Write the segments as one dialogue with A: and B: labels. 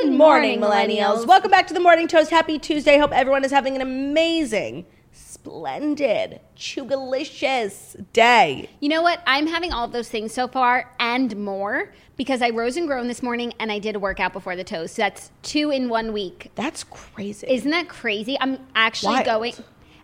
A: Good morning, millennials. Welcome back to the Morning Toast. Happy Tuesday. Hope everyone is having an amazing, splendid, chugalicious day.
B: You know what? I'm having all of those things so far and more because I rose and grown this morning and I did a workout before the toast. That's two in one week.
A: That's crazy.
B: Isn't that crazy? I'm actually
A: Wild.
B: going.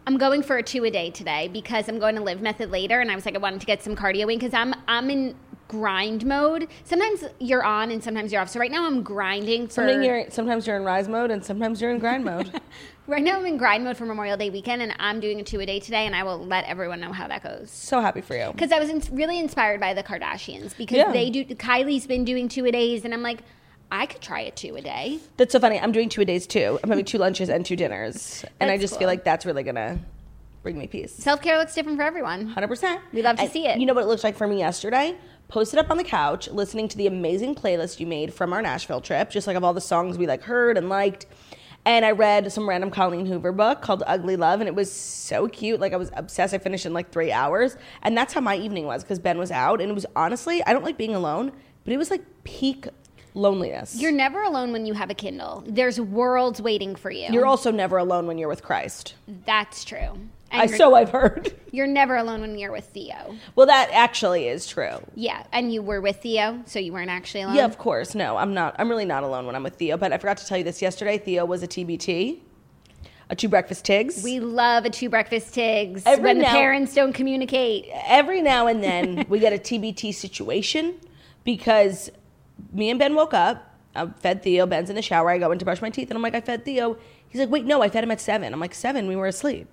B: I'm going for a two a day today because I'm going to live method later, and I was like, I wanted to get some cardio in because I'm I'm in grind mode. Sometimes you're on and sometimes you're off. So right now I'm grinding for.
A: Something you're, sometimes you're in rise mode and sometimes you're in grind mode.
B: Right now I'm in grind mode for Memorial Day weekend, and I'm doing a two a day today, and I will let everyone know how that goes.
A: so happy for you.
B: Because I was ins- really inspired by the Kardashians because
A: Yeah.
B: they do. Kylie's been doing two a days, and I'm like, I could try a two a day.
A: That's so funny. I'm doing two a days too. I'm having two lunches and two dinners. And I
B: That's
A: just feel like that's really going to bring me peace.
B: Self care looks different for everyone.
A: 100%.
B: We love to
A: And
B: see it.
A: You know what it looked like for me yesterday? Posted up on the couch, listening to the amazing playlist you made from our Nashville trip, just like of all the songs we like heard and liked. And I read some random Colleen Hoover book called Ugly Love, and it was so cute. Like I was obsessed. I finished in like three hours, and that's how my evening was because Ben was out, and it was honestly I don't like being alone, but it was like peak loneliness.
B: You're never alone when you have a Kindle. There's worlds waiting for you.
A: You're also never alone when you're with Christ.
B: That's true.
A: I so I've heard.
B: you're never alone when you're with Theo.
A: Well, that actually is true.
B: Yeah, and you were with Theo, so you weren't actually alone.
A: Yeah, of course. No, I'm not. I'm really not alone when I'm with Theo. But I forgot to tell you this yesterday. Theo was a TBT, a two breakfast tigs.
B: We love a two breakfast tigs
A: Every
B: when the
A: now-
B: parents don't communicate.
A: every now and then we get a TBT situation because me and Ben woke up. I fed Theo. Ben's in the shower. I go in to brush my teeth, and I'm like, I fed Theo. He's like, Wait, no, I fed him at seven. I'm like, Seven? We were asleep.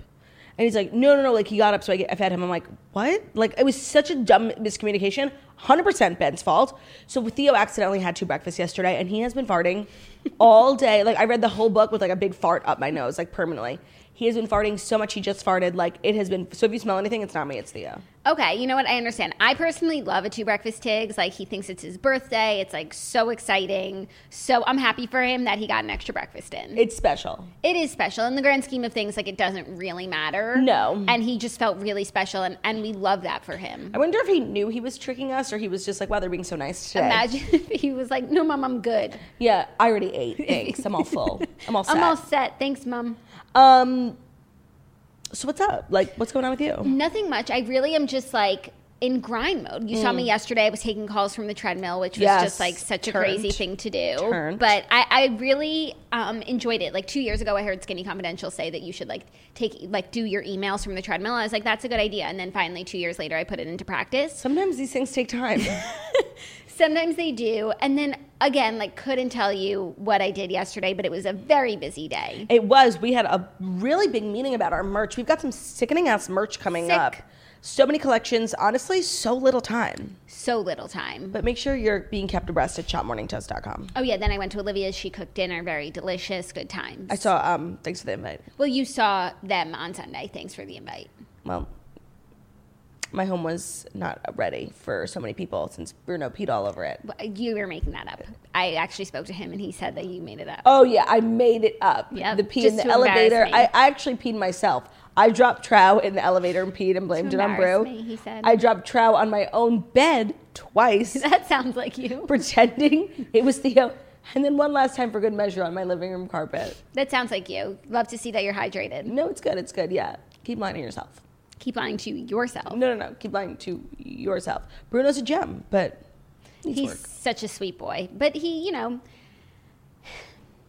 A: And he's like, No, no, no. Like he got up, so I, I fed him. I'm like, What? Like it was such a dumb miscommunication. 100% Ben's fault. So Theo accidentally had two breakfasts yesterday, and he has been farting all day. Like I read the whole book with like a big fart up my nose, like permanently. He has been farting so much. He just farted. Like it has been. So if you smell anything, it's not me. It's Theo.
B: Okay, you know what? I understand. I personally love a two breakfast tigs. Like he thinks it's his birthday. It's like so exciting. So I'm happy for him that he got an extra breakfast in.
A: It's special.
B: it is special in the grand scheme of things. Like it doesn't really matter.
A: No.
B: and he just felt really special, and and we love that for him.
A: I wonder if he knew he was tricking us or he was just like, wow, they're being so nice today.
B: Imagine if he was like, "No, mom, I'm good.
A: Yeah, I already ate. Thanks. I'm all full. I'm all set.
B: I'm all set. Thanks, mom."
A: Um, so what's up? Like, what's going on with you?
B: Nothing much. I really am just like in grind mode. You saw me yesterday. I was taking calls from the treadmill, which was
A: Mm. Yes.
B: just like such a crazy thing to do.
A: Turned.
B: But I, I really um, enjoyed it. Like two years ago, I heard Skinny Confidential say that you should like take like do your emails from the treadmill. I was like, that's a good idea. And then finally, two years later, I put it into practice.
A: Sometimes these things take time.
B: Sometimes they do. And then again, like couldn't tell you what I did yesterday, but it was a very busy day.
A: it was. We had a really big meeting about our merch. We've got some sickening ass merch coming
B: Sick.
A: up. So many collections. Honestly, so little time.
B: So little time.
A: But make sure you're being kept abreast at shopmorningtoast.com.
B: Oh yeah, then I went to Olivia's. She cooked dinner, very delicious, good times.
A: I saw, um, thanks for the invite.
B: Well, you saw them on Sunday. Thanks for the invite.
A: Well, my home was not ready for so many people since Bruno peed all over it.
B: You were making that up. I actually spoke to him and he said that you made it up.
A: Oh yeah, I made it up.
B: Yep,
A: the pee in the elevator. I, I actually peed myself. I dropped Trow in the elevator and peed and blamed it on Brew.
B: me, he said.
A: I dropped Trow on my own bed twice,
B: That sounds like you.
A: pretending it was Theo. And then one last time for good measure on my living room carpet.
B: That sounds like you. Love to see that you're hydrated.
A: No, it's good. It's good. Yeah. Keep lying to yourself.
B: Keep lying to yourself.
A: No, no, no. Keep lying to yourself. Bruno's a gem, but
B: he's
A: work.
B: such a sweet boy, but he, you know,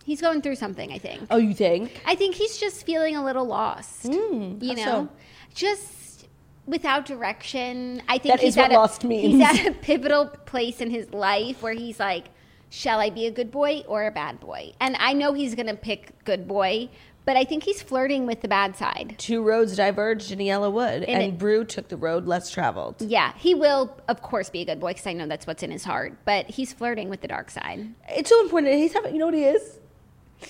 B: he's going through something. I think.
A: Oh, you think?
B: I think he's just feeling a little lost. you
A: Hmm,
B: know,
A: so?
B: just without direction. I think
A: That
B: he's
A: is what
B: at a,
A: lost means.
B: He's at a pivotal place in his life where he's like, shall I be a good boy or a bad boy? And I know he's going to pick good boy, but I think he's flirting with the bad side.
A: Two roads diverged in a Yellow Wood, and,
B: it-
A: Brew took the road less traveled.
B: Yeah, he will, of course, be a good boy because I know that's what's in his heart. But he's flirting with the dark side.
A: It's so important. He's having, you know what he is?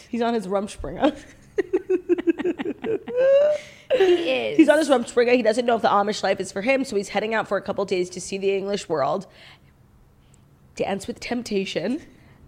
A: He's on his Rumspringa.
B: He is.
A: He's on his Rumspringa. He doesn't know if the Amish life is for him, so he's heading out for a couple days to see the English world, dance with temptation,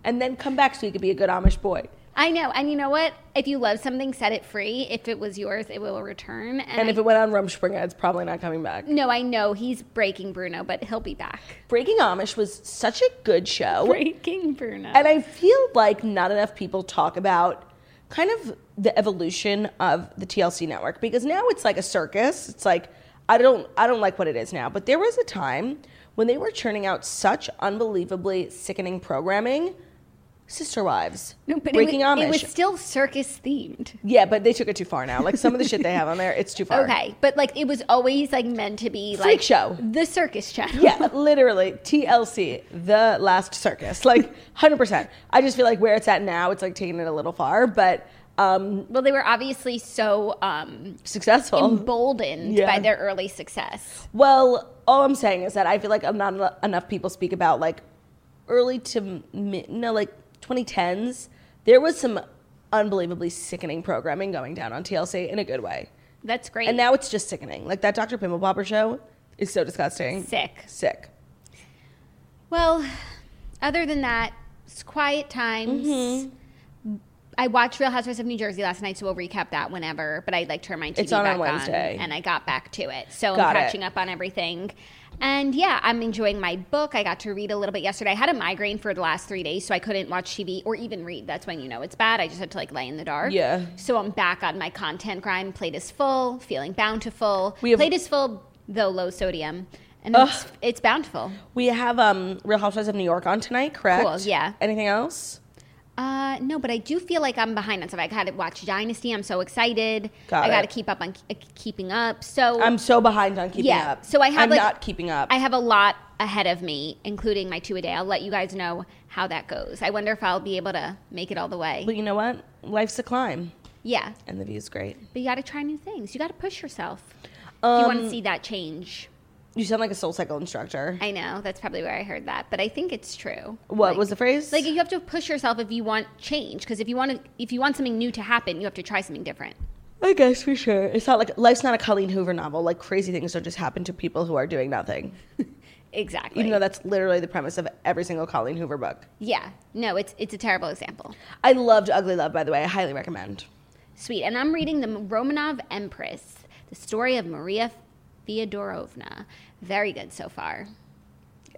A: and then come back so he could be a good Amish boy.
B: I know, and you know what? If you love something, set it free. If it was yours, it will return. And,
A: And if
B: I-
A: it went on Rumspringa, it's probably not coming back.
B: no, I know he's breaking Bruno, but he'll be back.
A: Breaking Amish was such a good show.
B: Breaking Bruno.
A: And I feel like not enough people talk about kind of the evolution of the TLC network because now it's like a circus. It's like I don't I don't like what it is now, but there was a time when they were churning out such unbelievably sickening programming. Sister Wives,
B: no, but
A: Breaking
B: it was,
A: Amish.
B: it was still circus themed.
A: yeah, but they took it too far now. Like some of the shit they have on there, it's too far.
B: Okay, but like it was always like meant to be
A: Freak
B: like
A: show.
B: the circus channel.
A: Yeah, literally TLC, the last circus, like hundred percent. I just feel like where it's at now, it's like taking it a little far, but um,
B: Well, they were obviously so um,
A: successful.
B: emboldened
A: Yeah.
B: by their early success.
A: Well, all I'm saying is that I feel like not enough people speak about like early to mid, no, like 2010s. There was some unbelievably sickening programming going down on TLC in a good way,
B: That's great.
A: and now it's just sickening. Like that Dr. Pimple Popper show is so disgusting.
B: Sick.
A: Sick.
B: Well, other than that, it's quiet times.
A: Mm-hmm.
B: I watched Real Housewives of New Jersey last night, so we'll recap that whenever. But I like turned my TV
A: It's on
B: back
A: on Wednesday.
B: and I got back to it. So
A: Got
B: I'm
A: it.
B: catching up on everything. And yeah, I'm enjoying my book. I got to read a little bit yesterday. I had a migraine for the last three days, so I couldn't watch TV or even read. That's when you know it's bad. I just had to like lay in the dark.
A: Yeah.
B: So I'm back on my content grind. Plate is full, feeling bountiful.
A: We have-
B: Plate is full, though low sodium. And it's, it's bountiful.
A: We have um, Real Housewives of New York on tonight, correct?
B: Cool, yeah.
A: Anything else?
B: Uh, no, but I do feel like I'm behind on stuff. I got to watch Dynasty. I'm so excited.
A: Got
B: I got to keep up on uh, keeping up. So
A: I'm so behind on keeping
B: yeah.
A: up.
B: So I have
A: I'm
B: like,
A: not keeping up.
B: I have a lot ahead of me, including my two a day. I'll let you guys know how that goes. I wonder if I'll be able to make it all the way.
A: but you know what? Life's a climb,
B: Yeah,
A: and the view's great.
B: but you got to try new things. You got to push yourself. if you want
A: Um,
B: to see that change.
A: You sound like a soul cycle instructor.
B: I know that's probably where I heard that, but I think it's true.
A: what
B: Like-
A: was the phrase?
B: Like you have to push yourself if you want change. Because if you want to, if you want something new to happen, you have to try something different.
A: I guess for sure. It's not like life's not a Colleen Hoover novel. Like crazy things don't just happen to people who are doing nothing.
B: Exactly.
A: Even though that's literally the premise of every single Colleen Hoover book.
B: yeah. No, it's it's a terrible example.
A: I loved Ugly Love, by the way. I highly recommend.
B: Sweet. And I'm reading the Romanov Empress, the story of Maria Feodorovna. Very good so far.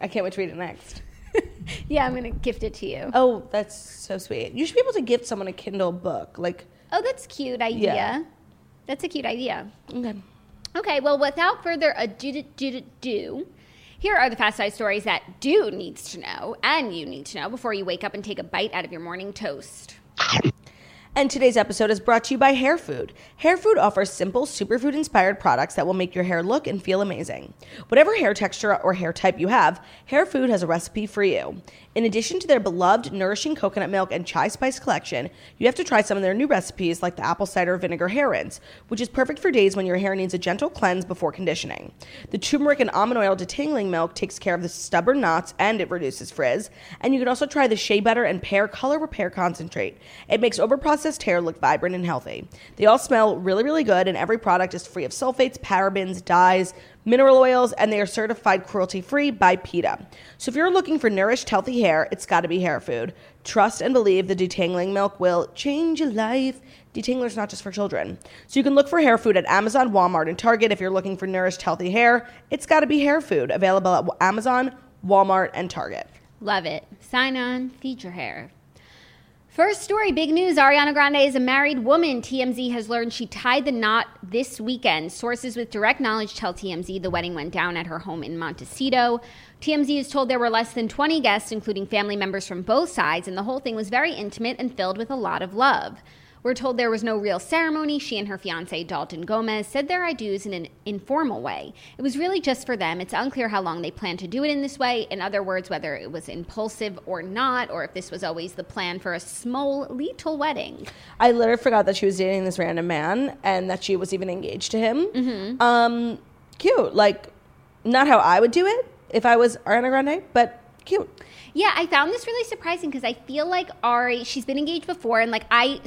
A: I can't wait to read it next.
B: Yeah, I'm gonna gift it to you.
A: Oh, that's so sweet. You should be able to gift someone a Kindle book. Like,
B: Oh, that's cute idea.
A: Yeah.
B: That's a cute idea.
A: okay.
B: Okay, well, without further ado, do, do, here are the fast five stories that do needs to know and you need to know before you wake up and take a bite out of your morning toast.
A: And today's episode is brought to you by Hair Food. Hair Food offers simple, superfood inspired products that will make your hair look and feel amazing. Whatever hair texture or hair type you have, Hair Food has a recipe for you. In addition to their beloved nourishing coconut milk and chai spice collection, you have to try some of their new recipes like the apple cider vinegar hair rinse, which is perfect for days when your hair needs a gentle cleanse before conditioning. The turmeric and almond oil detangling milk takes care of the stubborn knots and it reduces frizz. And you can also try the shea butter and pear color repair concentrate. It makes overprocessed hair look vibrant and healthy. They all smell really, really good, and every product is free of sulfates, parabens, dyes, mineral oils, and they are certified cruelty free by PETA. So if you're looking for nourished, healthy hair, it's got to be hair food. Trust and believe the detangling milk will change your life. Detangler's not just for children. So you can look for hair food at Amazon, Walmart, and Target if you're looking for nourished, healthy hair. It's got to be hair food, available at Amazon, Walmart, and Target.
B: Love it. Sign on, feed your hair. First story, big news. Ariana Grande is a married woman. TMZ has learned she tied the knot this weekend. Sources with direct knowledge tell TMZ the wedding went down at her home in Montecito. TMZ is told there were less than 20 guests, including family members from both sides, and the whole thing was very intimate and filled with a lot of love. We're told there was no real ceremony. She and her fiance, Dalton Gomez, said their I do's in an informal way. It was really just for them. It's unclear how long they plan to do it in this way. In other words, whether it was impulsive or not, or if this was always the plan for a small, little wedding.
A: I literally forgot that she was dating this random man and that she was even engaged to him.
B: Mm-hmm.
A: Um, cute. Like, not how I would do it if I was Ariana Grande, but cute.
B: Yeah, I found this really surprising because I feel like Ari, she's been engaged before, and like I,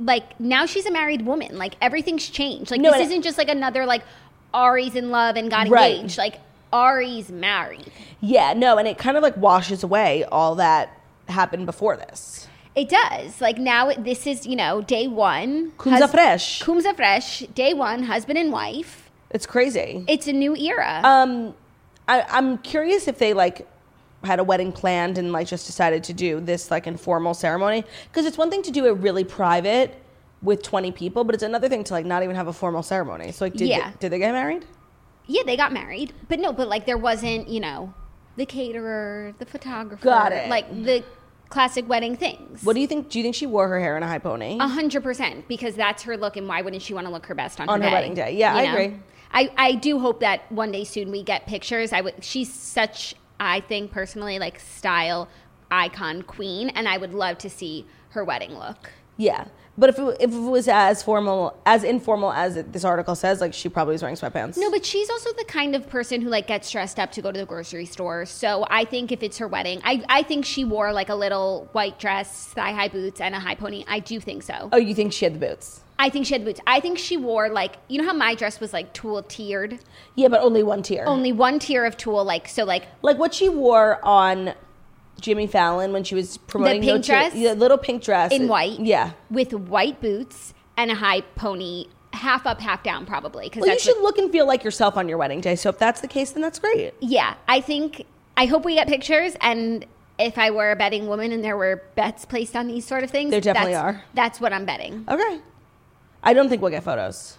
B: like now she's a married woman. Like everything's changed. Like
A: No,
B: this isn't just like another like Ari's in love and got
A: Right.
B: engaged. Like Ari's married.
A: Yeah, no, and it kind of like washes away all that happened before this.
B: It does. Like now, this is you know day one.
A: Kumza fresh.
B: Kumza fresh. Day one, husband and wife.
A: It's crazy.
B: It's a new era.
A: Um, I, I'm curious if they like had a wedding planned and like just decided to do this like informal ceremony because it's one thing to do it really private with 20 people, but it's another thing to like not even have a formal ceremony. So like, did
B: Yeah.
A: they, did they get married?
B: yeah, they got married, but no, but like there wasn't you know the caterer, the photographer.
A: Got it.
B: Like the classic wedding things.
A: What do you think? Do you think she wore her hair in a high pony?
B: A hundred percent, because that's her look, and why wouldn't she want to look her best on,
A: On her
B: her, day?
A: wedding day. Yeah, I agree.
B: I, I do hope that one day soon we get pictures. I would. She's such, I think personally, like style icon queen, and I would love to see her wedding look.
A: yeah, but if it, if it was as formal, as informal as it, this article says, like she probably was wearing sweatpants.
B: No, but she's also the kind of person who like gets dressed up to go to the grocery store. So I think if it's her wedding, I, I think she wore like a little white dress, thigh high boots, and a high pony. I do think so.
A: Oh, you think she had the boots?
B: I think she had boots. I think she wore like you know how my dress was like tulle tiered.
A: Yeah, but only one tier.
B: only one tier of tulle like so like
A: like what she wore on Jimmy Fallon when she was promoting
B: pink dress?
A: the little pink dress
B: in white
A: Yeah.
B: with white boots and a high pony half up half down probably because
A: Well, you
B: that's
A: should
B: what,
A: look and feel like yourself on your wedding day. So if that's the case, then that's great.
B: yeah i think i hope we get pictures and if i were a betting woman and there were bets placed on these sort of things
A: There definitely
B: that's,
A: are.
B: that's what i'm betting
A: Okay. I don't think we'll get photos.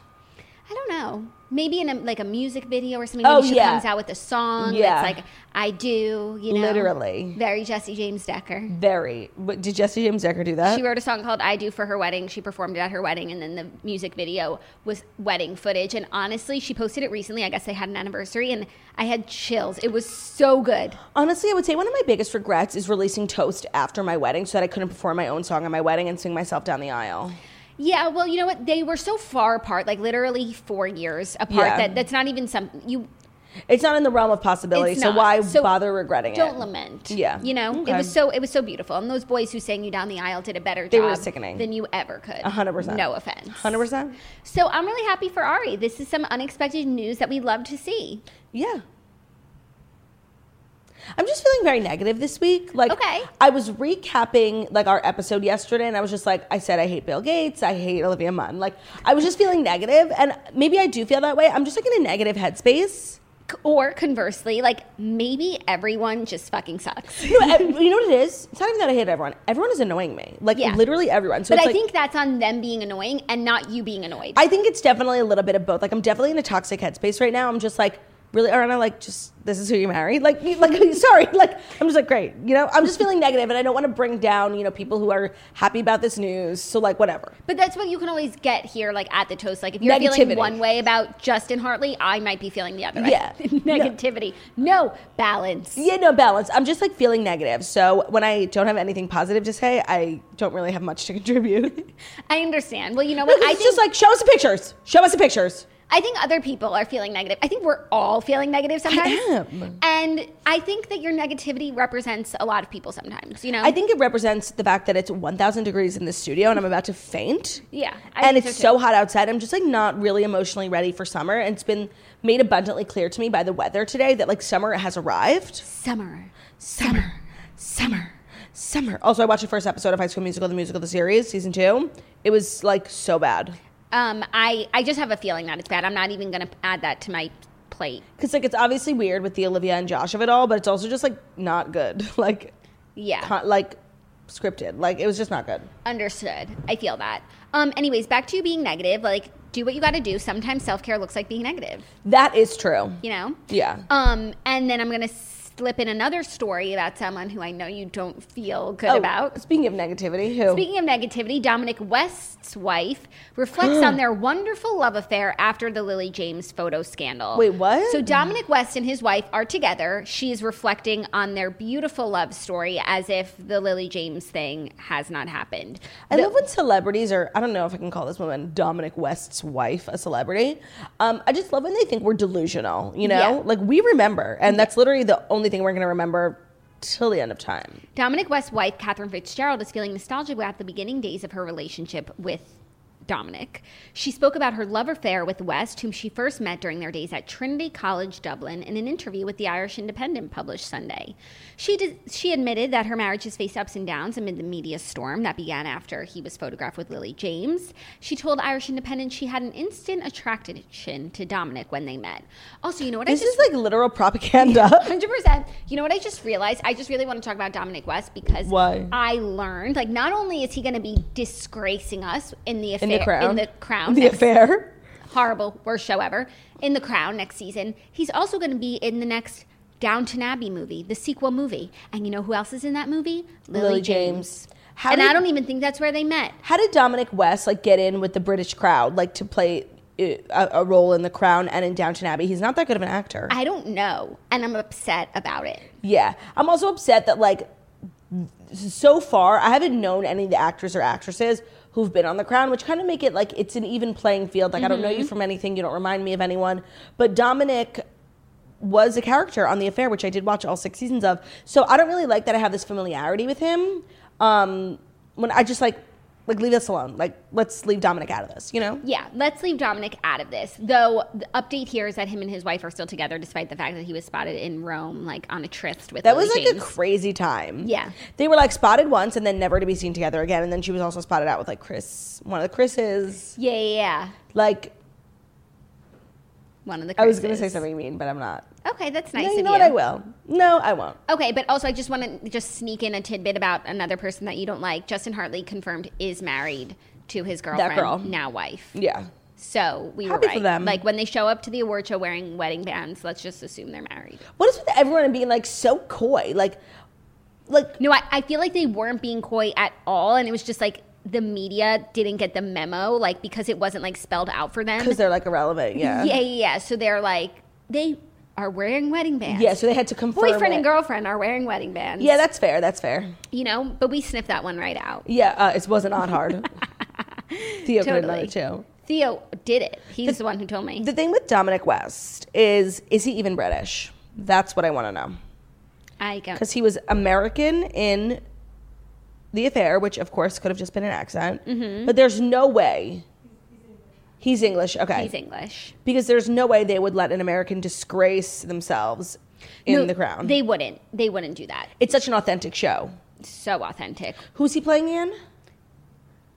B: i don't know maybe in a, like a music video or something
A: Oh,
B: she
A: yeah.
B: comes out with a song
A: Yeah.
B: that's like i do you know
A: Literally.
B: very jesse james decker
A: Very. But did Jesse James Decker do that?
B: She wrote a song called I Do for her wedding. She performed it at her wedding, and then the music video was wedding footage. And honestly, she posted it recently. I guess they had an anniversary, and I had chills. It was so good.
A: Honestly, I would say one of my biggest regrets is releasing Toast after my wedding so that I couldn't perform my own song on my wedding and sing myself down the aisle.
B: Yeah, well, you know what? They were so far apart, like literally four years apart,
A: Yeah.
B: that that's not even something you
A: It's not in the realm of possibility, so why
B: So
A: bother regretting it?
B: don't lament.
A: Yeah.
B: you know,
A: Okay.
B: it was so it was so beautiful, and those boys who sang you down the aisle did a better
A: They
B: job
A: were sickening.
B: than you ever could.
A: A hundred percent.
B: No offense.
A: 100%?
B: So I'm really happy for Ari. This is some unexpected news that we love to see.
A: Yeah. I'm just feeling very negative this week. Like,
B: Okay.
A: I was recapping like our episode yesterday, and I was just like, I said I hate Bill Gates, I hate Olivia Munn. Like, I was just feeling negative, and maybe I do feel that way. I'm just like in a negative headspace.
B: Or conversely, like maybe everyone just fucking sucks.
A: You know, you know what it is? It's not even that I hate everyone. Everyone is annoying me. Like,
B: Yeah.
A: literally everyone. So
B: but I
A: like,
B: think that's on them being annoying and not you being annoyed.
A: I think it's definitely a little bit of both. Like I'm definitely in a toxic headspace right now. I'm just like, really, Ariana, like just this is who you marry? Like, like sorry, like I'm just like great. You know, I'm just feeling negative, and I don't want to bring down you know people who are happy about this news. So like whatever.
B: but that's what you can always get here, like at the toast. Like if you're feeling one way about Justin Hartley, I might be feeling the other way.
A: Yeah.
B: Negativity. No. balance.
A: Yeah, no balance. I'm just like feeling negative. So when I don't have anything positive to say, I don't really have much to contribute.
B: I understand. Well, you know what? I think
A: just like show us the pictures. Show us the pictures.
B: I think other people are feeling negative. I think we're all feeling negative sometimes.
A: I am.
B: And I think that your negativity represents a lot of people sometimes, you know?
A: I think it represents the fact that it's 1,000 degrees in the studio and I'm about to faint.
B: Yeah, I
A: and it's
B: so,
A: so, hot outside. I'm just like not really emotionally ready for summer. And it's been made abundantly clear to me by the weather today that like summer has arrived.
B: summer.
A: Summer, summer, summer. Also, I watched the first episode of High School Musical, the musical, the series, season two. It was like so bad.
B: Um, I, I just have a feeling that it's bad. I'm not even going to add that to my plate.
A: Because like it's obviously weird with the Olivia and Josh of it all, but it's also just like not good. like,
B: Yeah.
A: con- like scripted. Like it was just not good.
B: Understood. I feel that. Um, anyways, back to you being negative. Like, do what you got to do. Sometimes self care looks like being negative.
A: That is true.
B: You know.
A: Yeah.
B: Um, and then I'm gonna slip in another story about someone who I know you don't feel good
A: Oh,
B: about.
A: Speaking of negativity, who?
B: Speaking of negativity, Dominic West's wife reflects on their wonderful love affair after the Lily James photo scandal.
A: Wait, what?
B: So Dominic West and his wife are together. She is reflecting on their beautiful love story as if the Lily James thing has not happened.
A: I love when celebrities are, I don't know if I can call this woman Dominic West's wife a celebrity. Um, I just love when they think we're delusional, you know?
B: Yeah.
A: Like we remember, and that's literally the only thing we're going to remember till the end of time.
B: Dominic West's wife, Catherine Fitzgerald, is feeling nostalgic about the beginning days of her relationship with Dominic. She spoke about her love affair with West, whom she first met during their days at Trinity College Dublin, in an interview with the Irish Independent published Sunday. She did, she admitted that her marriage has faced ups and downs amid the media storm that began after he was photographed with Lily James. She told Irish Independent she had an instant attraction to Dominic when they met. Also, you know what
A: This
B: I just
A: is like literal propaganda.
B: Hundred percent. You know what I just realized? I just really want to talk about Dominic West because
A: Why?
B: I learned like not only is he going to be disgracing us in the affair
A: the crown.
B: in the crown
A: The
B: next-
A: affair.
B: horrible worst show ever in the crown next season. He's also going to be in the next Downton Abbey movie, the sequel movie. And you know who else is in that movie?
A: Lily James. How
B: and
A: did-
B: I don't even think that's where they met.
A: How did Dominic West like get in with the British crowd, like to play uh, a, a role in The Crown and in Downton Abbey? He's not that good of an actor.
B: I don't know, and I'm upset about it.
A: Yeah. I'm also upset that like so far I haven't known any of the actors or actresses who've been on the crown, which kind of make it like it's an even playing field. Like I don't know you from anything, you don't remind me of anyone. But Dominic was a character on the affair, which I did watch all six seasons of. So I don't really like that I have this familiarity with him. Um when I just like like leave us alone. Like let's leave Dominic out of this, you know?
B: Yeah, let's leave Dominic out of this. Though the update here is that him and his wife are still together, despite the fact that he was spotted in Rome, like on a tryst with.
A: That
B: Lily
A: was like
B: James.
A: a crazy time.
B: Yeah.
A: They were like spotted once and then never to be seen together again. And then she was also spotted out with like Chris, one of the Chris's.
B: yeah, yeah, yeah.
A: Like,
B: One of the.
A: I was going to say something mean, but I'm not.
B: Okay, that's nice
A: no,
B: of
A: you know
B: you.
A: what? I will. No, I won't.
B: Okay, but also I just want to just sneak in a tidbit about another person that you don't like. Justin Hartley confirmed is married to his girlfriend,
A: girl.
B: now wife.
A: Yeah.
B: So we
A: Happy
B: were
A: for them.
B: Like when they show up to the award show wearing wedding bands, let's just assume they're married.
A: What is with everyone being like so coy? Like, like,
B: No, I, I feel like they weren't being coy at all, and it was just like the media didn't get the memo, like because it wasn't like spelled out for them.
A: because they're like irrelevant. Yeah.
B: yeah, yeah, yeah. So they're like they are wearing wedding bands.
A: Yeah, so they had to confirm.
B: boyfriend
A: it.
B: and girlfriend are wearing wedding bands.
A: Yeah, that's fair. That's fair.
B: you know, but we sniffed that one right out.
A: Yeah, uh, it wasn't not hard. Theo could
B: Totally.
A: it too.
B: Theo did it. He's the, one who told me.
A: The thing with Dominic West is, is he even British? That's what I want to know.
B: I go.
A: because he was American in the affair, which of course could have just been an accent.
B: Mm-hmm.
A: But there's no way he's English. Okay,
B: He's English.
A: because there's no way they would let an American disgrace themselves in
B: No,
A: the crown.
B: They wouldn't. They wouldn't do that.
A: it's such an authentic show.
B: So authentic.
A: Who's he playing in?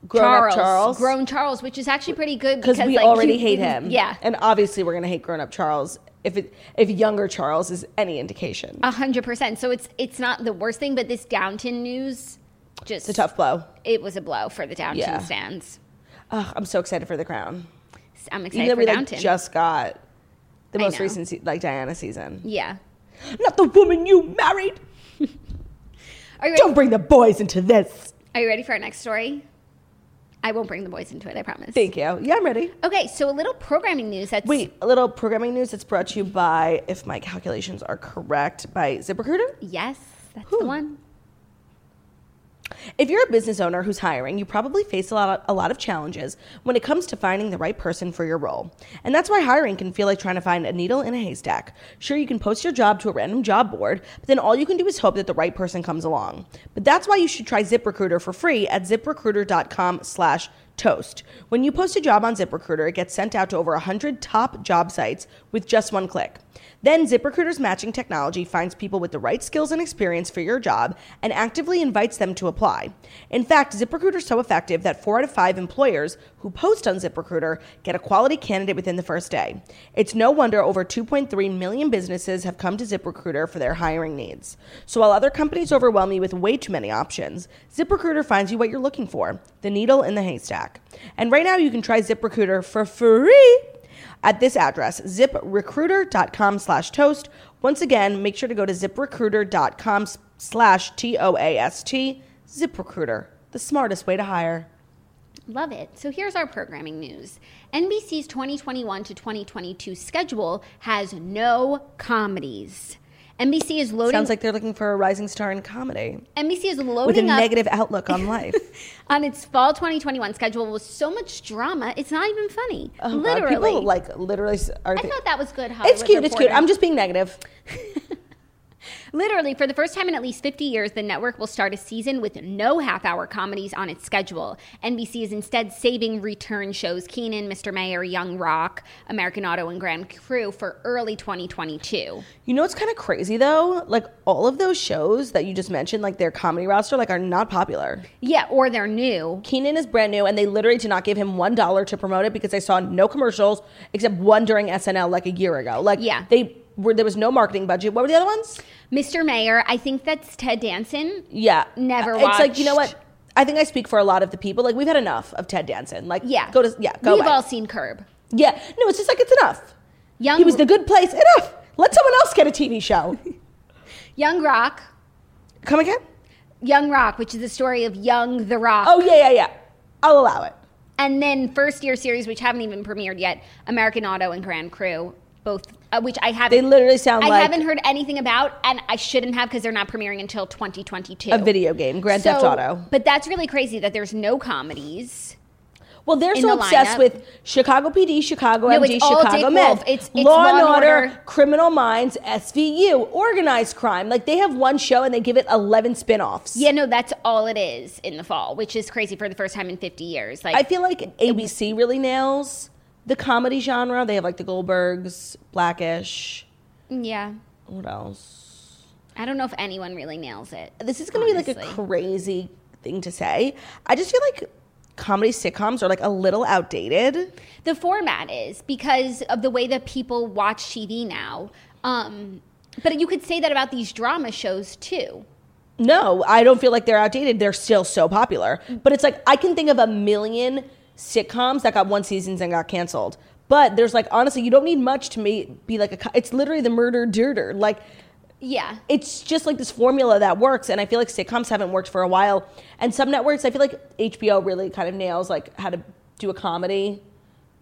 A: Grown Up Charles.
B: Grown Charles, which is actually pretty good
A: because we
B: like,
A: already hate him.
B: Yeah.
A: and obviously we're gonna hate Grown Up Charles if it if younger Charles is any indication.
B: A hundred percent. So it's it's not the worst thing, but this Downton news just
A: it's a tough blow.
B: It was a blow for the Downton
A: Yeah.
B: stands.
A: Ugh, I'm so excited for the crown.
B: I'm
A: Even
B: excited
A: though
B: for
A: we like just got the most recent se- like Diana season.
B: yeah.
A: Not the woman you married.
B: Are you ready?
A: Don't bring the boys into this.
B: Are you ready for our next story? I won't bring the boys into it. I promise.
A: Thank you. Yeah, I'm ready.
B: Okay, so a little programming news. That's
A: Wait, a little programming news that's brought to you by, if my calculations are correct, by ZipRecruiter.
B: Yes, that's
A: Whew.
B: the one.
A: If you're a business owner who's hiring, you probably face a lot, a lot of challenges when it comes to finding the right person for your role. And that's why hiring can feel like trying to find a needle in a haystack. Sure, you can post your job to a random job board, but then all you can do is hope that the right person comes along. But that's why you should try ZipRecruiter for free at ziprecruiter.com slash toast. When you post a job on ZipRecruiter, it gets sent out to over 100 top job sites with just one click. Then ZipRecruiter's matching technology finds people with the right skills and experience for your job and actively invites them to apply. In fact, ZipRecruiter is so effective that four out of five employers who post on ZipRecruiter get a quality candidate within the first day. It's no wonder over 2.3 million businesses have come to ZipRecruiter for their hiring needs. So while other companies overwhelm you with way too many options, ZipRecruiter finds you what you're looking for the needle in the haystack. And right now, you can try ZipRecruiter for free at this address, ziprecruiter.com slash toast, Once again, make sure to go to ziprecruiter.com slash T-O-A-S-T. ZipRecruiter, the smartest way to hire.
B: Love it. So here's our programming news. NBC's 2021 to 2022 schedule has no comedies. NBC is loading.
A: Sounds like they're looking for a rising star in comedy
B: NBC is loading
A: with a negative outlook on life.
B: on its fall 2021 schedule with so much drama. It's not even funny.
A: Oh, God,
B: literally.
A: people like literally are.
B: I thought that was good. Hollywood
A: it's cute. It's cute. I'm just being negative.
B: Literally, for the first time in at least 50 years, the network will start a season with no half hour comedies on its schedule. NBC is instead saving return shows Kenan, Mr. Mayor, Young Rock, American Auto, and Grand Crew for early 2022.
A: You know what's kind of crazy though? Like all of those shows that you just mentioned, like their comedy roster, like are not popular.
B: Yeah, or they're new.
A: Kenan is brand new, and they literally did not give him one dollar to promote it because they saw no commercials except one during SNL like a year ago. Like
B: Yeah.
A: they were there was no marketing budget. What were the other ones?
B: Mr. Mayor, I think that's Ted Danson.
A: Yeah,
B: Never
A: It's like you know what? I think I speak for a lot of the people. Like we've had enough of Ted Danson. Like
B: Yeah.
A: go to yeah go
B: We've
A: away.
B: all seen Curb.
A: yeah, no, it's just like it's enough.
B: Young,
A: He was the good place. Enough. Let someone else get a TV show.
B: Young Rock.
A: Come again?
B: Young Rock, which is the story of Young the Rock.
A: Oh yeah, yeah, yeah. I'll allow it.
B: And then first year series, which haven't even premiered yet, American Auto and Grand Crew, both, uh, which I haven't.
A: They literally sound
B: I
A: like
B: haven't heard anything about, and I shouldn't have because they're not premiering until 2022.
A: a video game, Grand Theft Auto.
B: But that's really crazy that there's no comedies.
A: Well, they're so
B: the
A: obsessed
B: lineup.
A: with Chicago PD, Chicago
B: No,
A: MD, Chicago Med,
B: It's- it's
A: Law
B: Law
A: and Order,
B: Order.
A: Criminal Minds, SVU, Organized Crime. Like they have one show and they give it eleven spin-offs.
B: Yeah, no, that's all it is in the fall, which is crazy for the first time in 50 years. Like,
A: I feel like ABC really nails the comedy genre. They have like the Goldbergs, Blackish.
B: yeah,
A: What else?
B: I don't know if anyone really nails it.
A: This is going to be like a crazy thing to say. I just feel like comedy sitcoms are like a little outdated.
B: the format is because of the way that people watch TV now. Um, but you could say that about these drama shows too.
A: No, I don't feel like they're outdated. They're still so popular. But it's like I can think of a million sitcoms that got one seasons and got canceled. But there's like honestly, you don't need much to be like a. co- It's literally the murder dirter. Like
B: Yeah.
A: it's just like this formula that works, and I feel like sitcoms haven't worked for a while. And some networks, I feel like HBO really kind of nails like how to do a comedy.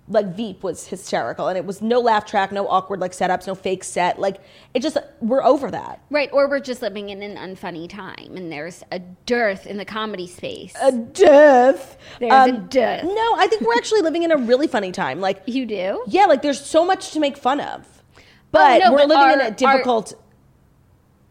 A: Like Veep was hysterical, and it was no laugh track, no awkward like setups, no fake set. Like it just we're over that.
B: Right. Or we're just living in an unfunny time and there's a dearth in the comedy space.
A: a death.
B: There's a um, death.
A: No, I think we're actually living in a really funny time. Like,
B: you do?
A: yeah, like there's so much to make fun of, oh, but
B: Oh, no,
A: we're
B: but
A: living in a difficult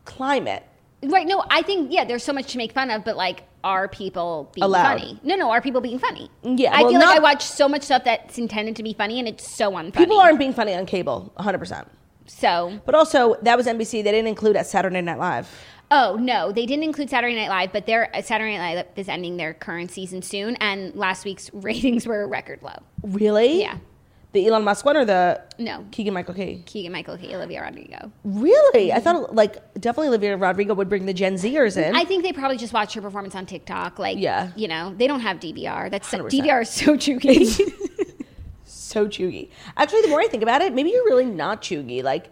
A: climate.
B: Right. No, I think, yeah, there's so much to make fun of, but like, are people being
A: Allowed.
B: funny? No, no, are people being funny?
A: Yeah,
B: I
A: well,
B: feel like I watch so much stuff that's intended to be funny and it's so unfunny.
A: People aren't being funny on cable, 100. percent
B: So,
A: But also, that was NBC. They didn't include at Saturday Night Live.
B: oh, no, they didn't include Saturday Night Live, but their uh, Saturday Night Live is ending their current season soon, and last week's ratings were record low.
A: Really?
B: Yeah.
A: The Elon Musk one or the
B: No.
A: Keegan Michael Key?
B: Keegan Michael Key, Olivia Rodrigo.
A: Really? I mm-hmm. thought like definitely Olivia Rodrigo would bring the Gen Zers in.
B: I think they probably just watched her performance on TikTok. Like,
A: Yeah.
B: you know, they don't have DVR. That's
A: 100%.
B: DVR is so chuggy.
A: so chuggy. Actually, the more I think about it, maybe you're really not chuggy. Like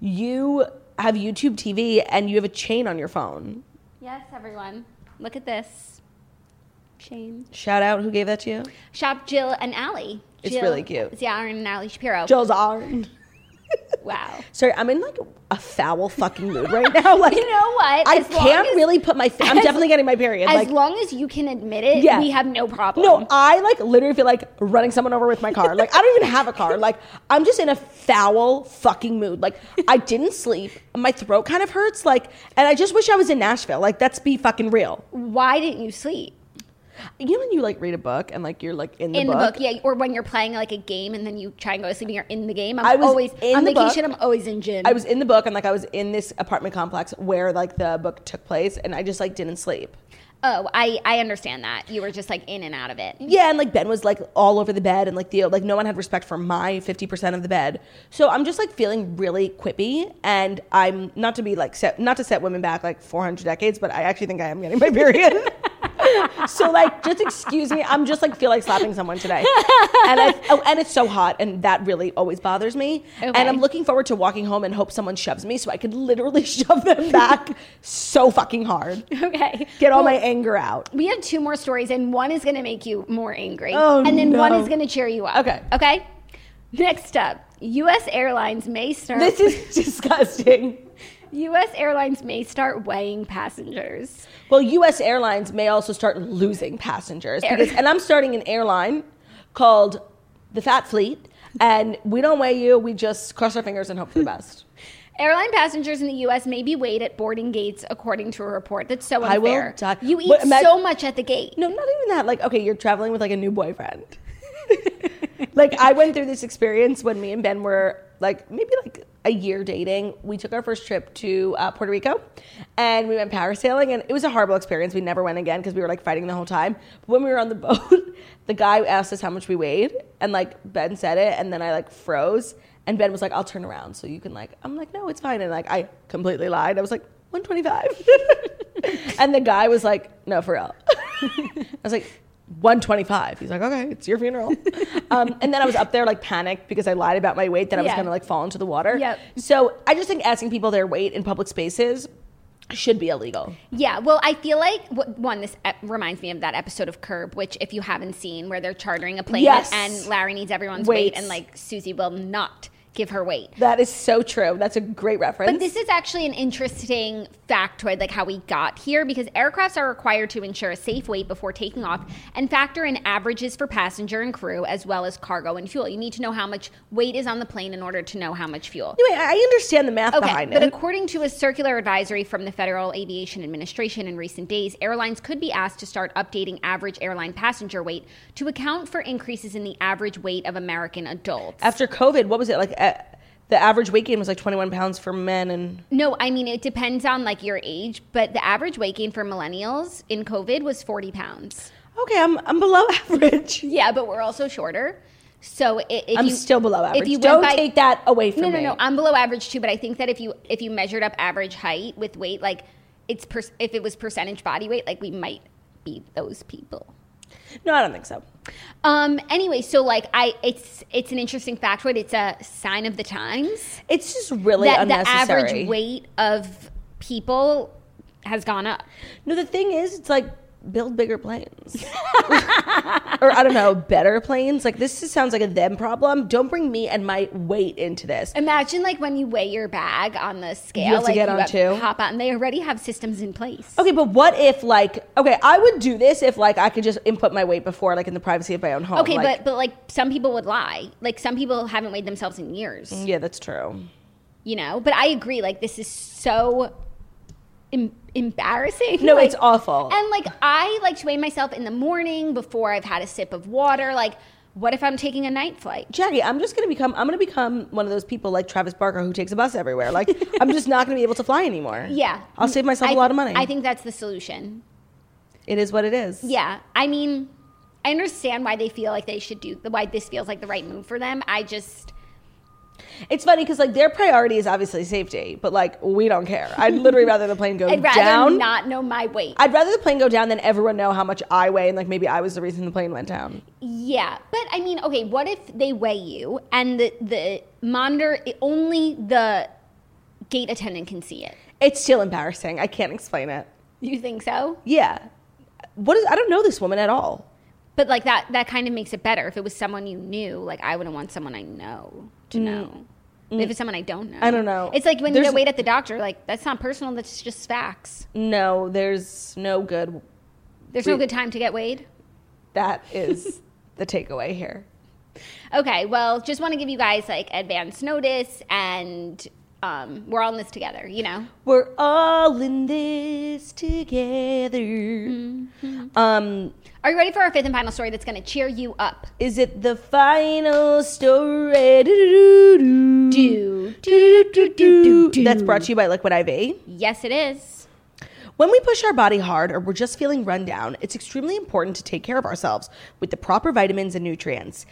A: you have YouTube TV and you have a chain on your phone.
B: yes, everyone, look at this. Shame.
A: Shout out who gave that to you?
B: Shop Jill and Allie.
A: It's
B: Jill
A: really cute.
B: Zarin and Allie Shapiro.
A: Jill's Arn.
B: Wow.
A: Sorry, I'm in like a foul fucking mood right now. Like
B: You know what?
A: I
B: As
A: can't
B: as-
A: really put my. I'm
B: as-
A: definitely getting my period.
B: As
A: like
B: long as you can admit it,
A: Yeah.
B: we have no problem.
A: No, I like literally feel like running someone over with my car. Like I don't even have a car. Like I'm just in a foul fucking mood. Like I didn't sleep. My throat kind of hurts. Like, and I just wish I was in Nashville. Like let's be fucking real.
B: Why didn't you sleep?
A: You know when you like read a book and like you're like in the,
B: in
A: book.
B: the book, yeah, or when you're playing like a game and then you try and go to sleep and you're in the game. I'm
A: I was
B: always
A: in
B: on
A: the book.
B: I'm always in gin.
A: I was in the book and like I was in this apartment complex where like the book took place and I just like didn't sleep.
B: Oh, I I understand that you were just like in and out of it.
A: Yeah, and like Ben was like all over the bed, and like Theo, like no one had respect for my fifty percent of the bed. So I'm just like feeling really quippy, and I'm not to be like set, not to set women back like 400 decades, but I actually think I am getting my period. so like, just excuse me. I'm just like feel like slapping someone today, and I, oh, and it's so hot, and that really always bothers me.
B: Okay.
A: And I'm looking forward to walking home and hope someone shoves me so I could literally shove them back so fucking hard.
B: Okay.
A: Get all
B: Well,
A: my anger out.
B: We have two more stories, and one is going to make you more angry.
A: Oh,
B: and then one is going to cheer you up.
A: Okay.
B: Okay. Next up, U.S. Airlines may start.
A: This is disgusting.
B: U.S. Airlines may start weighing passengers.
A: Well, U.S. airlines may also start losing passengers
B: Air-
A: because, and I'm starting an airline called the Fat Fleet, and we don't weigh you. We just cross our fingers and hope for the best.
B: Airline passengers in the U.S. may be weighed at boarding gates, according to a report. That's so unfair.
A: I will die.
B: You eat so much at the gate.
A: No, not even that. Like, okay, you're traveling with like a new boyfriend. like, I went through this experience when me and Ben were like maybe like a year dating. We took our first trip to uh, Puerto Rico, and we went parasailing, and it was a horrible experience. We never went again because we were like fighting the whole time. But when we were on the boat, the guy asked us how much we weighed, and like Ben said it, and then I like froze, and Ben was like, "I'll turn around so you can like." I'm like, "No, it's fine," and like I completely lied. I was like. 125 and the guy was like no for real i was like 125 he's like okay it's your funeral um, and then i was up there like panicked because i lied about my weight that i was
B: Yeah.
A: gonna like fall into the water
B: Yep.
A: so i just think asking people their weight in public spaces should be illegal
B: Yeah, well, I feel like one. This ep- reminds me of that episode of Curb, which if you haven't seen, where they're chartering a plane
A: Yes.
B: and Larry needs everyone's weight,
A: Weights.
B: and like Susie will not give her weight.
A: that is so true that's a great reference
B: But this is actually an interesting factoid, like how we got here, because aircrafts are required to ensure a safe weight before taking off and factor in averages for passenger and crew, as well as cargo and fuel. You need to know how much weight is on the plane in order to know how much fuel.
A: anyway i understand the math
B: Okay,
A: behind
B: but
A: it
B: according to a circular advisory from the Federal Aviation Administration in recent days, airlines could be asked to start updating average airline passenger weight to account for increases in the average weight of American adults.
A: after covid what was it like the average weight gain was like 21 pounds for men and
B: No, I mean it depends on like your age, but the average weight gain for millennials in COVID was 40 pounds.
A: okay i'm, I'm below average
B: Yeah, but we're also shorter. So if
A: i'm
B: you,
A: still below average
B: If you
A: don't
B: by,
A: take that away from
B: no, no,
A: me
B: no, I'm below average too. But I think that if you if you measured up average height with weight, like it's per, if it was percentage body weight, like we might be those people.
A: no i don't think so
B: Um. Anyway, so like I, it's it's an interesting factoid. It's a sign of the times
A: It's just really
B: that the
A: unnecessary.
B: average weight of people has gone up.
A: No, the thing is, it's like build bigger planes, or I don't know, better planes. Like this just sounds like a them problem. Don't bring me and my weight into this.
B: Imagine like when you weigh your bag on the scale,
A: have to
B: like
A: get
B: you
A: on
B: have
A: too?
B: hop on. They already have systems in place.
A: Okay, but what if like okay, I would do this if like I could just input my weight before, like in the privacy of my own home.
B: Okay,
A: like-
B: but but like some people would lie. Like some people haven't weighed themselves in years.
A: yeah, that's true.
B: You know. But I agree. Like this is so em- embarrassing.
A: No,
B: Like-
A: it's awful.
B: And like I like to weigh myself in the morning before I've had a sip of water. Like, what if I'm taking a night flight?
A: Jackie, I'm just gonna become. I'm gonna become one of those people like Travis Barker who takes a bus everywhere. Like I'm just not gonna be able to fly anymore.
B: Yeah,
A: I'll save myself
B: I
A: a lot of money.
B: I think that's the solution.
A: it is what it is.
B: Yeah, I mean, I understand why they feel like they should do why this feels like the right move for them. I just
A: It's funny because like their priority is obviously safety, but like we don't care. I'd literally rather the plane go
B: I'd rather
A: down.
B: not know my weight.
A: I'd rather the plane go down than everyone know how much I weigh and like maybe I was the reason the plane went down.
B: yeah, but I mean, okay, what if they weigh you and the the monitor only the gate attendant can see it?
A: It's still embarrassing. I can't explain it.
B: You think so?
A: Yeah. What is I don't know this woman at all.
B: But like that that kind of makes it better. If it was someone you knew, like I wouldn't want someone I know to know. But if it's someone I don't know,
A: Mm. I don't know.
B: It's like when
A: There's-
B: you wait at the doctor. Like that's not personal. That's just facts.
A: No, there's no good.
B: There's no good time to get weighed.
A: That is the takeaway here.
B: Okay, well, just want to give you guys like advance notice, and um, we're all in this together. You know.
A: We're all in this together.
B: Mm-hmm.
A: Um,
B: Are you ready for our fifth and final story that's going to cheer you up?
A: is it the final story? Do,
B: Do, do, do, do.
A: That's brought to you by Liquid IV.
B: Yes, it is.
A: When we push our body hard or we're just feeling run down, it's extremely important to take care of ourselves with the proper vitamins and nutrients.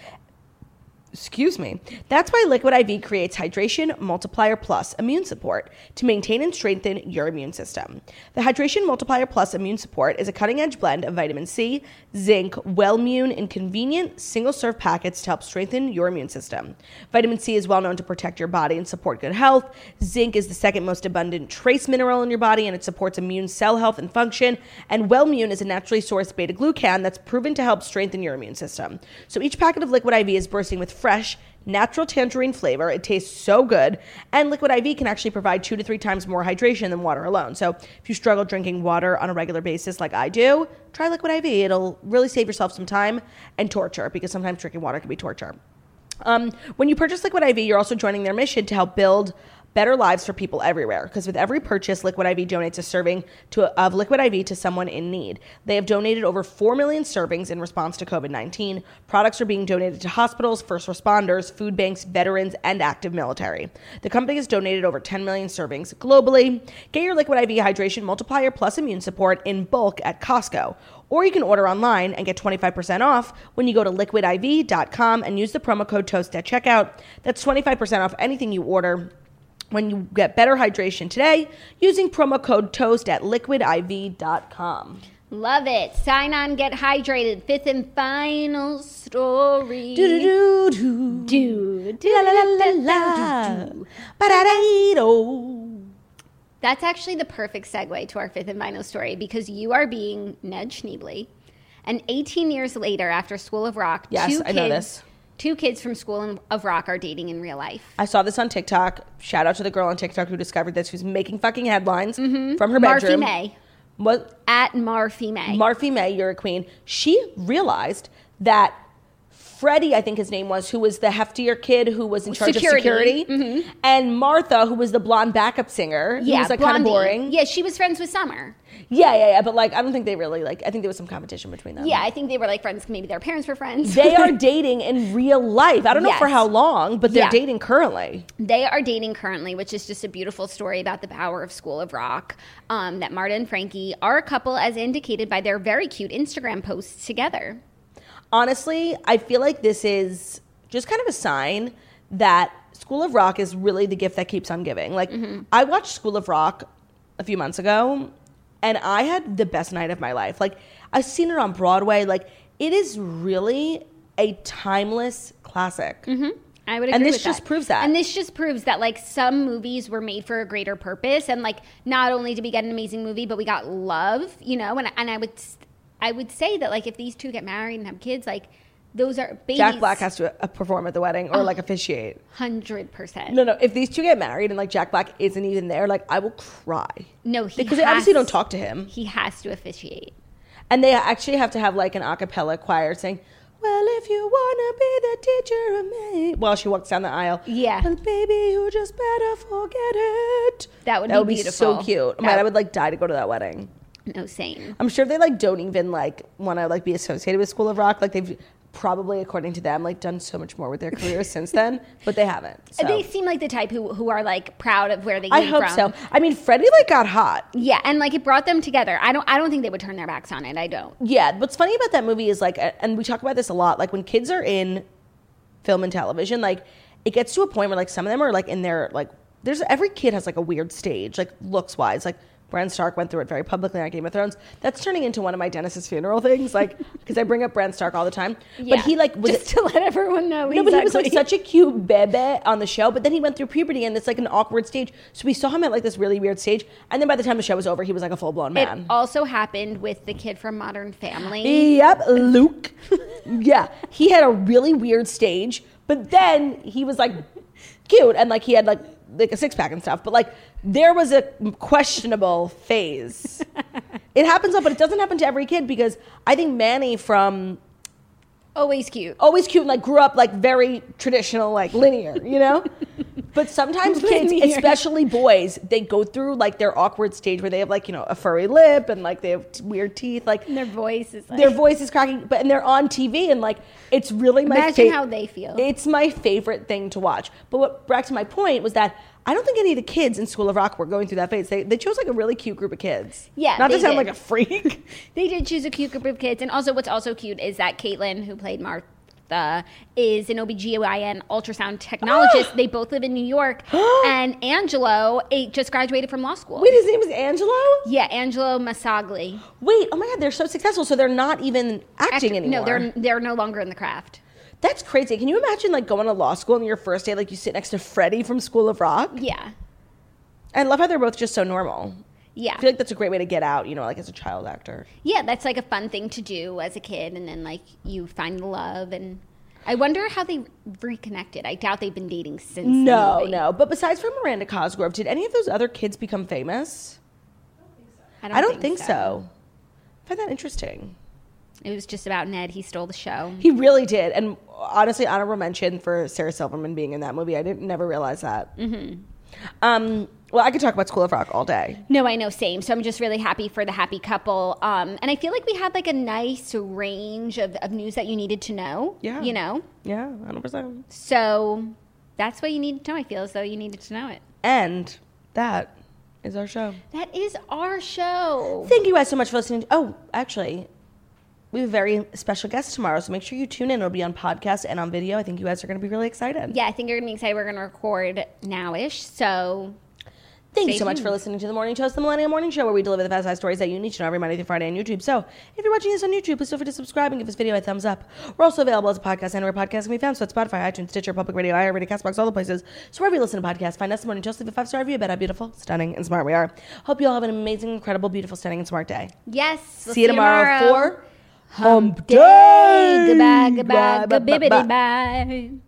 A: Excuse me. That's why Liquid IV creates Hydration Multiplier Plus immune support to maintain and strengthen your immune system. The Hydration Multiplier Plus immune support is a cutting edge blend of vitamin C, zinc, Wellmune and convenient single serve packets to help strengthen your immune system. Vitamin C is well known to protect your body and support good health. Zinc is the second most abundant trace mineral in your body and it supports immune cell health and function. And Wellmune is a naturally sourced beta glucan that's proven to help strengthen your immune system. So each packet of Liquid IV is bursting with fresh, natural tangerine flavor. It tastes so good. And Liquid IV can actually provide two to three times more hydration than water alone. So if you struggle drinking water on a regular basis like I do, try Liquid IV. It'll really save yourself some time and torture because sometimes drinking water can be torture. Um, when you purchase Liquid IV, you're also joining their mission to help build better lives for people everywhere. Because with every purchase, Liquid IV donates a serving to, of Liquid IV to someone in need. They have donated over 4 million servings in response to COVID 19. Products are being donated to hospitals, first responders, food banks, veterans, and active military. The company has donated over 10 million servings globally. Get your Liquid IV Hydration Multiplier Plus Immune Support in bulk at Costco. Or you can order online and get 25% off when you go to liquidiv.com and use the promo code TOAST at checkout. That's 25% off anything you order when you get better hydration today using promo code TOAST at liquidiv.com.
B: Love it. Sign on, get hydrated. Fifth and final story.
A: Do-do-do-do.
B: Do, do,
A: La la la la
B: do,
A: la.
B: do, do.
A: Ba-da-dee-do.
B: That's actually the perfect segue to our fifth and final story because you are being Ned Schneebly. And 18 years later, after School of Rock,
A: Yes,
B: two
A: I know
B: kids,
A: this.
B: Two kids from School of Rock are dating in real life.
A: I saw this on TikTok. Shout out to the girl on TikTok who discovered this, who's making fucking headlines from her
B: Mm-hmm. Marfie. May.
A: What?
B: At Marfie May.
A: Marfie May, you're a queen. She realized that Freddie, I think his name was, who was the heftier kid who was in charge
B: Security. Mm-hmm.
A: of security, and Martha, who was the blonde backup singer, who
B: yeah,
A: was like kind of boring.
B: Yeah, she was friends with Summer.
A: yeah, yeah, yeah. But like, I don't think they really like. I think there was some competition between them.
B: Yeah, I think they were like friends. Maybe their parents were friends.
A: they are dating in real life. I don't know for how long, but they're
B: Yeah.
A: dating currently.
B: They are dating currently, which is just a beautiful story about the power of School of Rock. Um, that Marta and Frankie are a couple, as indicated by their very cute Instagram posts together.
A: Honestly, I feel like this is just kind of a sign that School of Rock is really the gift that keeps on giving. Like, mm-hmm. I watched School of Rock a few months ago, and I had the best night of my life. Like, I've seen it on Broadway. Like, it is really a timeless classic. Mm-hmm.
B: I would agree
A: And this just
B: that.
A: proves that.
B: And this just proves that like some movies were made for a greater purpose, and like not only did we get an amazing movie, but we got love. You know, and and I would I would say that like if these two get married and have kids, like those are babies.
A: Jack Black has to uh, perform at the wedding or like officiate.
B: hundred percent.
A: No, no. If these two get married and like Jack Black isn't even there, like I will cry.
B: No, he
A: because they obviously don't talk to him.
B: He has to officiate.
A: And they actually have to have like an a cappella choir saying, Well, if you wanna be the teacher of me while she walks down the aisle.
B: Yeah.
A: Well, baby, you just better forget it.
B: That would
A: that
B: be
A: would be so cute. Oh, man,
B: That-
A: I would like die to go to that wedding.
B: No, same.
A: I'm sure they like don't even like want to like be associated with School of Rock. Like they've probably, according to them, like done so much more with their careers since then, but they haven't. So.
B: They seem like the type who who are like proud of where they came I
A: hope
B: from.
A: so. I mean, Freddie like got hot.
B: Yeah, and like it brought them together. I don't I don't think they would turn their backs on it. I don't.
A: Yeah, what's funny about that movie is like, and we talk about this a lot. Like when kids are in film and television, like it gets to a point where like some of them are like in their like. There's every kid has like a weird stage, like looks wise. Like Bran Stark went through it very publicly on Game of Thrones. That's turning into one of my Dennis's funeral things, like because I bring up Bran Stark all the time.
B: Yeah.
A: But he like was
B: just to let everyone know.
A: no, but he was like such a cute bebe on the show. But then he went through puberty and it's like an awkward stage. So we saw him at like this really weird stage, and then by the time the show was over, he was like a full blown man.
B: It also happened with the kid from Modern Family.
A: Yep, Luke. yeah, he had a really weird stage, but then he was like cute and like he had like like a six pack and stuff. But like there was a questionable phase. it happens, but it doesn't happen to every kid because I think Manny from
B: Always cute.
A: always cute and like grew up like very traditional, like linear, you know? but sometimes kids, especially boys, they go through like their awkward stage where they have like, you know, a furry lip and like they have t- weird teeth. Like
B: And their voice is like
A: their voice is cracking, but and they're on TV and like it's really my
B: Imagine
A: fa-
B: how they feel.
A: It's my favorite thing to watch. But what back to my point was that I don't think any of the kids in School of Rock were going through that phase. They, they chose like a really cute group of kids.
B: Yeah,
A: not to sound
B: did.
A: like a freak.
B: They did choose a cute group of kids, and also what's also cute is that Caitlin, who played Mar- uh, is an OBGYN ultrasound technologist. they both live in New York. and Angelo eh, just graduated from law school.
A: Wait, his name is Angelo?
B: yeah, Angelo Massagli.
A: Wait, oh my god, they're so successful. So they're not even acting
B: Actor-
A: anymore.
B: No, they're they're no longer in the craft.
A: That's crazy. Can you imagine like going to law school and your first day, like you sit next to Freddie from School of Rock?
B: Yeah,
A: I love how they're both just so normal.
B: Yeah,
A: I feel like that's a great way to get out, you know, like as a child actor.
B: yeah. That's like a fun thing to do as a kid, and then like you find love and. I wonder how they reconnected. I doubt they've been dating since.
A: No, no. But besides from Miranda Cosgrove, did any of those other kids become famous?
B: I don't, think so.
A: I don't think, so. I find that interesting.
B: It was just about Ned. He stole the show.
A: He really did. And honestly, honorable mention for Sarah Silverman being in that movie. I didn't never realize that. Mm-hmm. Um, well, I could talk about School of Rock all day.
B: No, I know, same. So I'm just really happy for the happy couple. Um, and I feel like we had like a nice range of, of news that you needed to know.
A: Yeah.
B: You know?
A: Yeah, 100%.
B: So that's what you needed to know. I feel as though you needed to know it.
A: And that is our show.
B: That is our show.
A: Thank you guys so much for listening. Oh, actually, we have a very special guest tomorrow, so make sure you tune in. It'll be on podcast and on video. I think you guys are going to be really excited.
B: Yeah, I think you're going to be excited. We're going to record nowish. So
A: Thank you so much for listening to the Morning Show, It's the Millennium Morning Show, where we deliver the fast five stories that you need to know every Monday through Friday on YouTube. So if you're watching this on YouTube, please feel free to subscribe and give this video a thumbs up. We're also available as a podcast and where podcasts can be found. So it's Spotify, iTunes, Stitcher, Public Radio, iHeartRadio, CastBox, all the places. So wherever you listen to podcasts, find us the Morning Show, leave a five star review about how beautiful, stunning, and smart we are. Hope you all have an amazing, incredible, beautiful, stunning, and smart day.
B: yes. we'll
A: See you tomorrow, for
B: Hump Day. Goodbye, goodbye,
A: Bye, bye, bye,
B: goodbye,
A: bye.
B: bye.